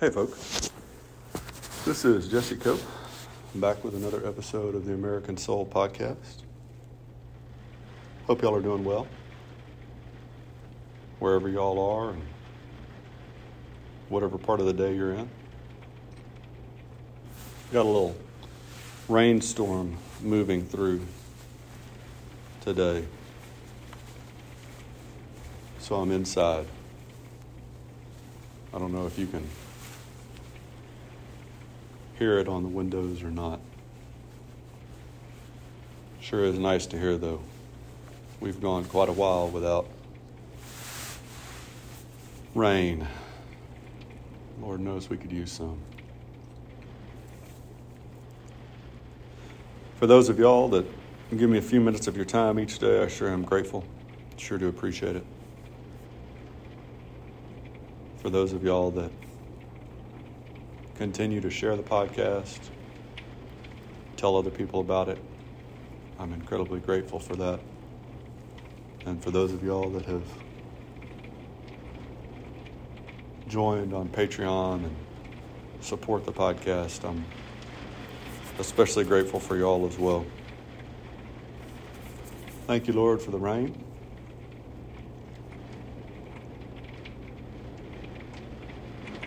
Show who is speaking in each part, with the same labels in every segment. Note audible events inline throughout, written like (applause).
Speaker 1: Hey, folks. This is Jesse Cope. I'm back with another episode of the American Soul Podcast. Hope y'all are doing well, wherever y'all are, and whatever part of the day you're in. Got a little rainstorm moving through today, so I'm inside. I don't know if you can hear it on the windows or not. Sure is nice to hear, though. We've gone quite a while without rain. Lord knows we could use some. For those of y'all that give me a few minutes of your time each day, I sure am grateful. Sure do appreciate it. For those of y'all that continue to share the podcast, tell other people about it. I'm incredibly grateful for that. And for those of y'all that have joined on Patreon and support the podcast, I'm especially grateful for y'all as well. Thank you, Lord, for the rain.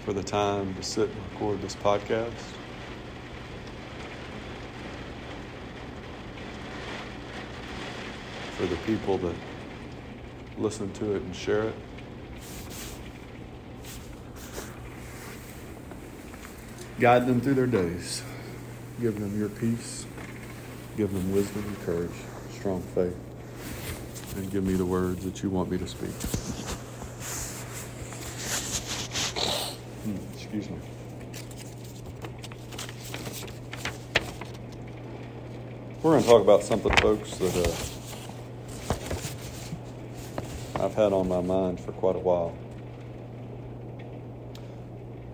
Speaker 1: For the time to sit and record this podcast. For the people that listen to it and share it. Guide them through their days. Give them your peace. Give them wisdom and courage, strong faith. And give me the words that you want me to speak. Excuse me. We're going to talk about something, folks, that uh, I've had on my mind for quite a while.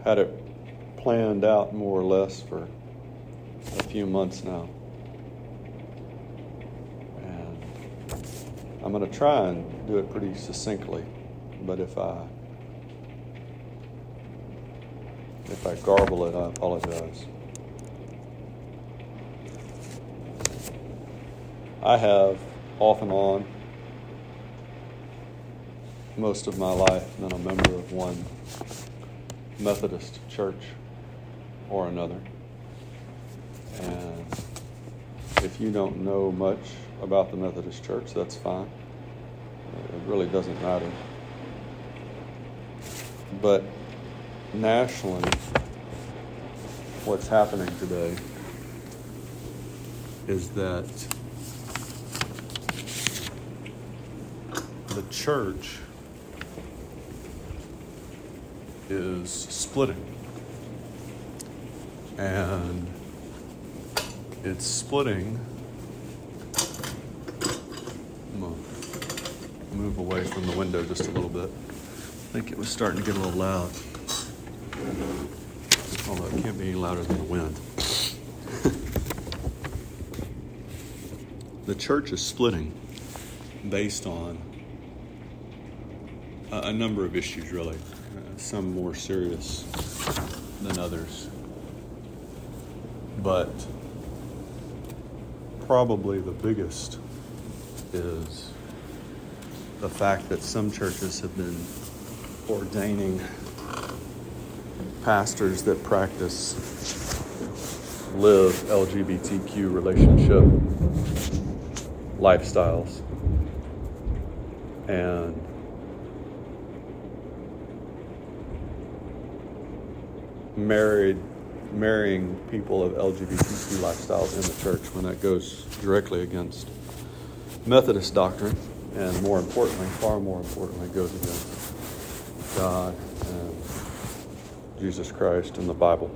Speaker 1: Had it planned out more or less for a few months now. And I'm going to try and do it pretty succinctly, but if I If I garble it, I apologize. I have, off and on, most of my life been a member of one Methodist church or another. And if you don't know much about the Methodist church, that's fine. It really doesn't matter. But nationally, what's happening today is that the church is splitting. And it's splitting. Move away from the window just a little bit. I think it was starting to get a little loud any louder than the wind. the church is splitting based on a, a number of issues, really, uh, some more serious than others. But probably the biggest is the fact that some churches have been ordaining pastors that practice live LGBTQ relationship lifestyles. And married marrying people of LGBTQ lifestyles in the church when that goes directly against Methodist doctrine and more importantly, far more importantly, goes against God Jesus Christ in the Bible.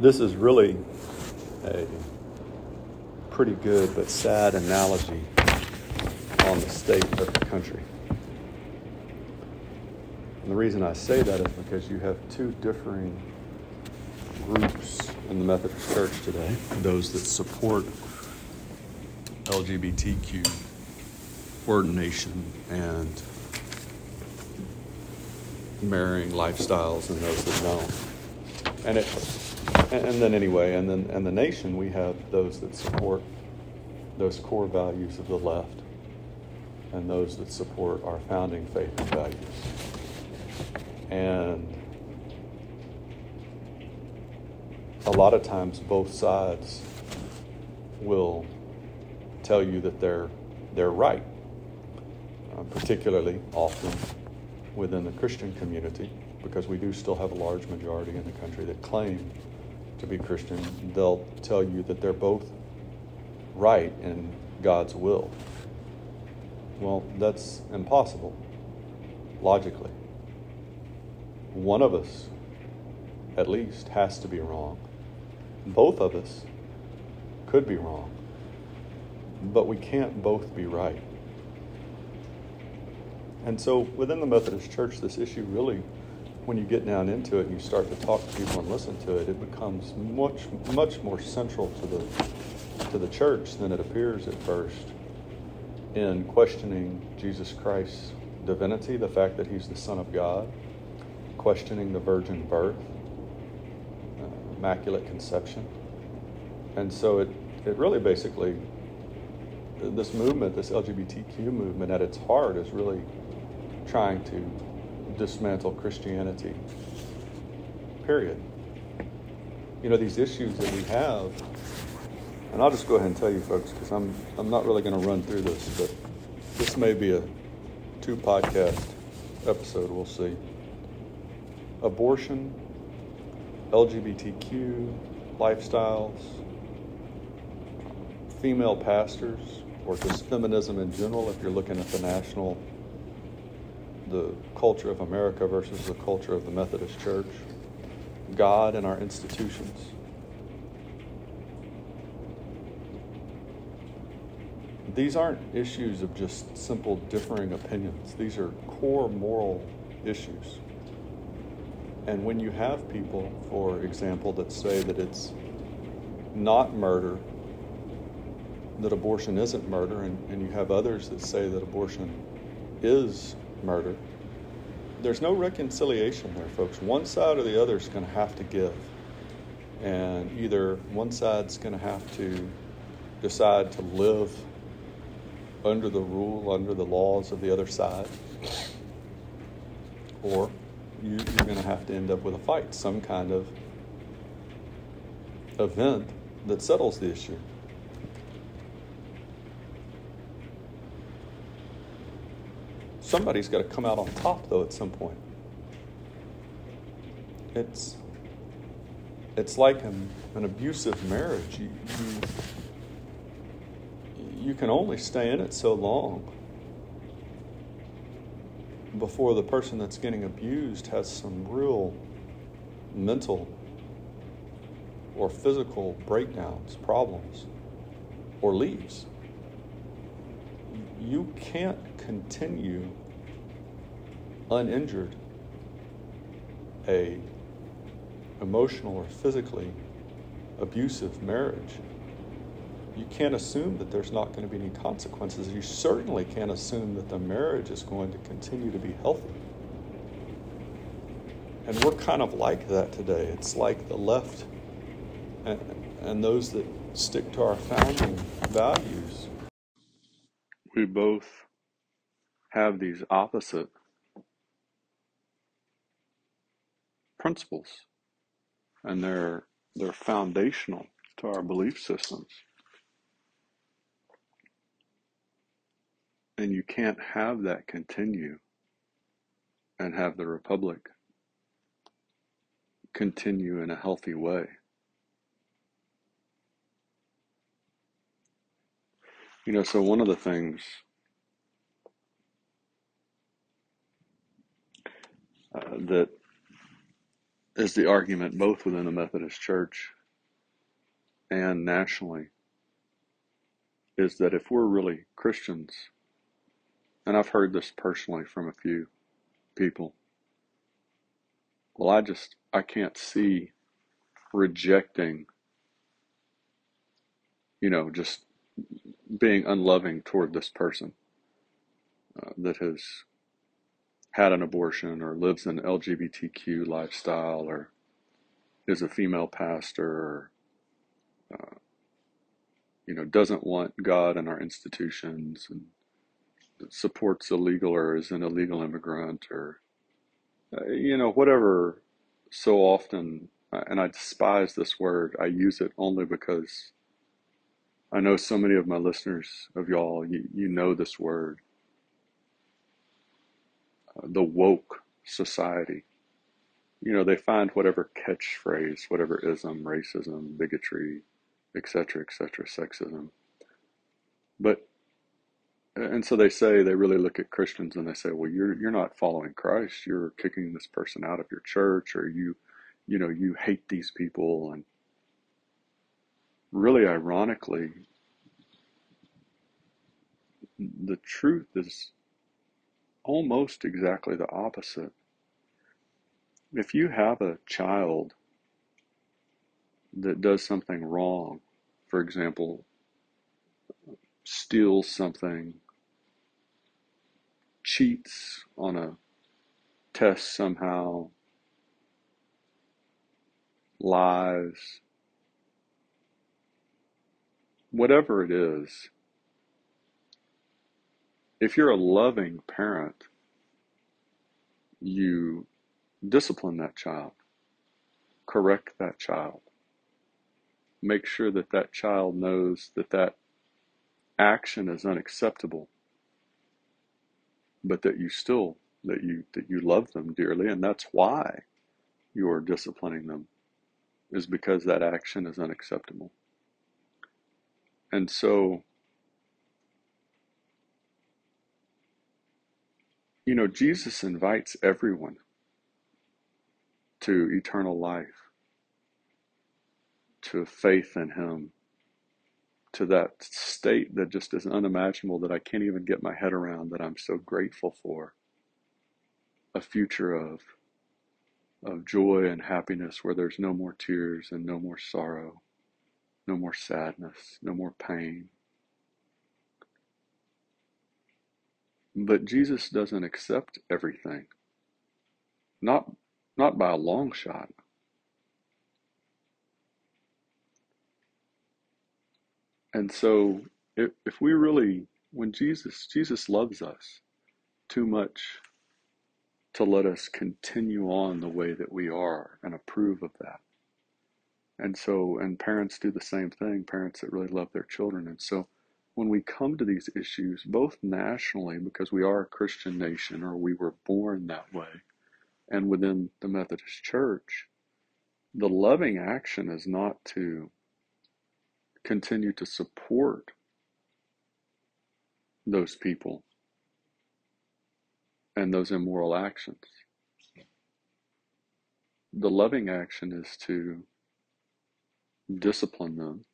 Speaker 1: This is really a pretty good but sad analogy on the state of the country. And the reason I say that is because you have two differing groups in the Methodist Church today those that support LGBTQ ordination and marrying lifestyles and those that don't. And it, and then anyway, and then and the nation, we have those that support those core values of the left, and those that support our founding faith and values. And a lot of times, both sides will tell you that they're they're right, uh, particularly often within the Christian community, because we do still have a large majority in the country that claim to be Christian. They'll tell you that they're both right in God's will. Well, that's impossible, logically. One of us, at least, has to be wrong. Both of us could be wrong but we can't both be right. And so within the Methodist Church, this issue really, when you get down into it and you start to talk to people and listen to it, it becomes much, much more central to the to the church than it appears at first in questioning Jesus Christ's divinity, the fact that he's the Son of God, questioning the virgin birth, uh, immaculate conception. And so it, it really basically this movement, this LGBTQ movement, at its heart, is really trying to dismantle Christianity. Period. You know, these issues that we have, and I'll just go ahead and tell you folks, because I'm, I'm not really going to run through this, but this may be a two podcast episode, we'll see. Abortion, LGBTQ, lifestyles, female pastors, or just feminism in general, if you're looking at the national, the culture of America versus the culture of the Methodist Church, God and our institutions. These aren't issues of just simple differing opinions. These are core moral issues. And when you have people, for example, that say that it's not murder that abortion isn't murder, and, and you have others that say that abortion is murder. There's no reconciliation there, folks. One side or the other is going to have to give. And either one side's going to have to decide to live under the rule, under the laws of the other side, or you, are going to have to end up with a fight, some kind of event that settles the issue. Somebody's got to come out on top though at some point it's it's like an, an abusive marriage you, you, you can only stay in it so long before the person that's getting abused has some real mental or physical breakdowns, problems, or leaves. You can't continue uninjured a emotional or physically abusive marriage, you can't assume that there's not going to be any consequences. You certainly can't assume that the marriage is going to continue to be healthy. And we're kind of like that today. It's like the left and, and those that stick to our founding values. We both have these opposite principles, and they're they're foundational to our belief systems. And you can't have that continue and have the republic continue in a healthy way. You know, so one of the things uh, that is the argument both within the Methodist Church and nationally is that if we're really Christians, and I've heard this personally from a few people, well, I just, I can't see rejecting, you know, just being unloving toward this person uh, that has had an abortion or lives an LGBTQ lifestyle or is a female pastor or uh, you know doesn't want God in our institutions and supports illegal or is an illegal immigrant or uh, you know whatever so often and I despise this word I use it only because I know so many of my listeners of y'all you, you know this word. uh, the woke society you know, they find whatever catchphrase, whatever ism, racism, bigotry, etc., etc., sexism. But and so they say they really look at Christians and they say, well, you're you're not following Christ. You're kicking this person out of your church, or you, you know, you hate these people. And really, ironically, the truth is almost exactly the opposite. If you have a child that does something wrong, for example, steals something, cheats on a test somehow, lies, whatever it is, if you're a loving parent, you discipline that child, correct that child, make sure that that child knows that that action is unacceptable, but that you still that you that you love them dearly, and that's why you are disciplining them, is because that action is unacceptable. And so, you know, Jesus invites everyone to eternal life, to faith in Him, to that state that just is unimaginable that I can't even get my head around, that I'm so grateful for. A future of of joy and happiness where there's no more tears and no more sorrow, no more sadness, no more pain. But Jesus doesn't accept everything. Not not by a long shot. And so, if, if we really, when Jesus, Jesus loves us too much to let us continue on the way that we are and approve of that. And so, and parents do the same thing, parents that really love their children. And so, when we come to these issues, both nationally, because we are a Christian nation or we were born that way, and within the Methodist Church, the loving action is not to continue to support those people and those immoral actions. The loving action is to discipline them,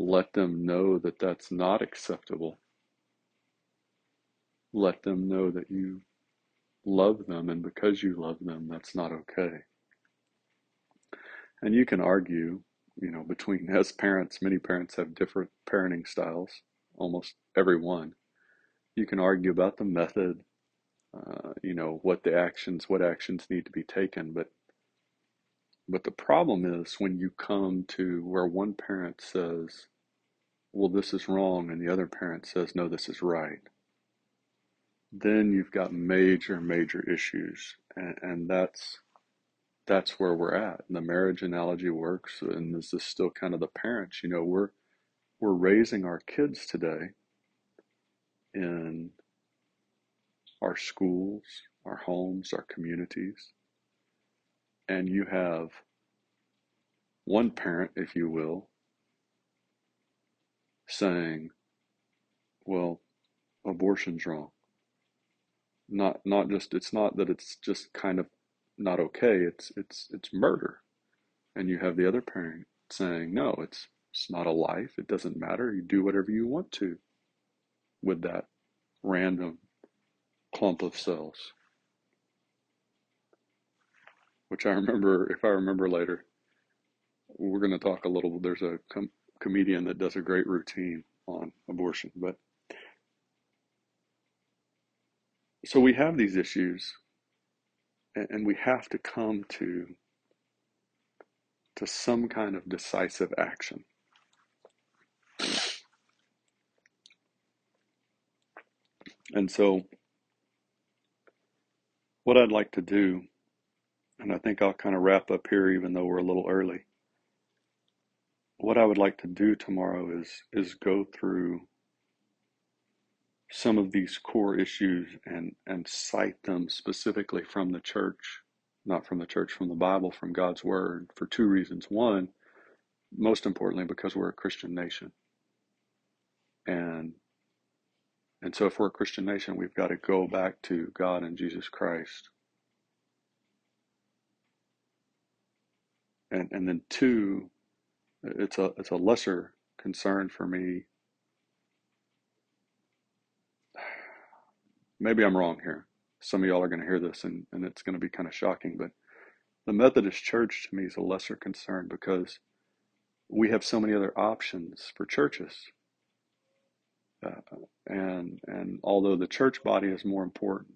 Speaker 1: let them know that that's not acceptable, let them know that you love them, and because you love them, that's not okay. And you can argue, you know, between (laughs) as parents, many parents have different parenting styles, almost every one. You can argue about the method, uh, you know, what the actions, what actions need to be taken, but but the problem is when you come to where one parent says, well, this is wrong, and the other parent says, no, this is right then you've got major, major issues, and, and that's that's where we're at. And the marriage analogy works, and this is still kind of the parents. You know, we're we're raising our kids today in our schools, our homes, our communities, and you have one parent, if you will, saying, "Well, abortion's wrong." not not just it's not that it's just kind of not okay it's it's it's murder and you have the other parent saying no it's it's not a life it doesn't matter you do whatever you want to with that random clump of cells which i remember if i remember later we're going to talk a little there's a com- comedian that does a great routine on abortion but So we have these issues, and, and we have to come to to some kind of decisive action. And so, what I'd like to do, and I think I'll kind of wrap up here, even though we're a little early. What I would like to do tomorrow is is go through some of these core issues and and cite them specifically from the church, not from the church, from the Bible, from God's Word, for two reasons. One, most importantly, because we're a Christian nation, and and so if we're a Christian nation, we've got to go back to God and Jesus Christ. And and then two, it's a it's a lesser concern for me maybe I'm wrong here. Some of y'all are going to hear this and, and it's going to be kind of shocking, but the Methodist Church to me is a lesser concern because we have so many other options for churches. Uh, and and although the church body is more important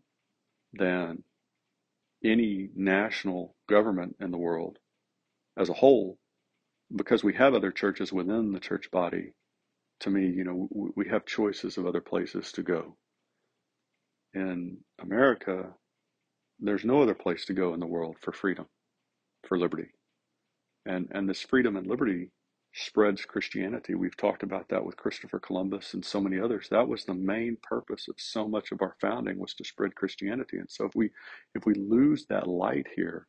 Speaker 1: than any national government in the world as a whole, because we have other churches within the church body, to me, you know, we have choices of other places to go in America, there's no other place to go in the world for freedom, for liberty. And, and this freedom and liberty spreads Christianity. We've talked about that with Christopher Columbus and so many others. That was the main purpose of so much of our founding was to spread Christianity. And so if we if we lose that light here,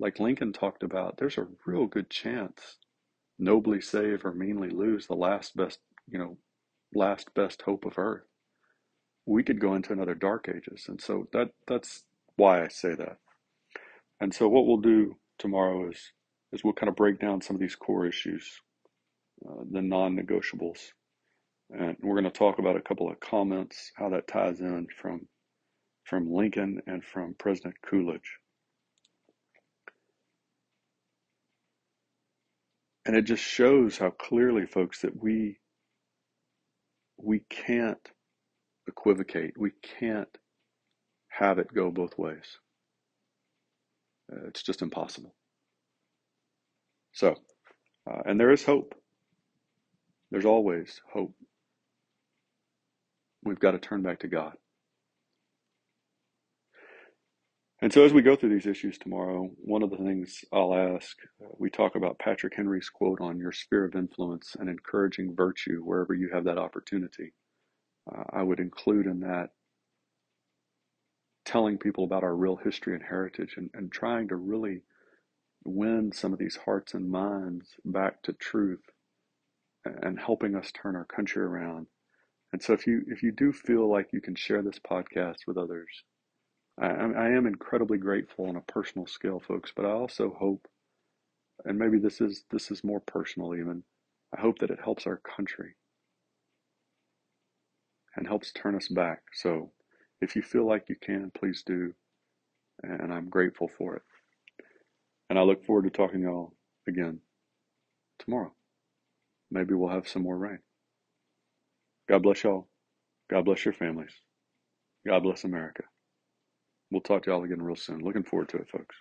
Speaker 1: like Lincoln talked about, there's a real good chance nobly save or meanly lose the last best, you know, last best hope of earth we could go into another dark ages. And so that that's why I say that. And so what we'll do tomorrow is is we'll kind of break down some of these core issues, uh, the non-negotiables, and we're going to talk about a couple of comments, how that ties in from from Lincoln and from President Coolidge. And it just shows how clearly, folks, that we we can't equivocate. We can't have it go both ways. Uh, it's just impossible. So, uh, and there is hope. There's always hope. We've got to turn back to God. And so, as we go through these issues tomorrow, one of the things I'll ask, uh, we talk about Patrick Henry's quote on your sphere of influence and encouraging virtue wherever you have that opportunity uh, I would include in that telling people about our real history and heritage and, and trying to really win some of these hearts and minds back to truth and helping us turn our country around. And so if you if you do feel like you can share this podcast with others, I, I am incredibly grateful on a personal scale, folks. But I also hope, and maybe this is this is more personal even, I hope that it helps our country and helps turn us back. So if you feel like you can, please do. And I'm grateful for it. And I look forward to talking to y'all again tomorrow. Maybe we'll have some more rain. God bless y'all. God bless your families. God bless America. We'll talk to y'all again real soon. Looking forward to it, folks.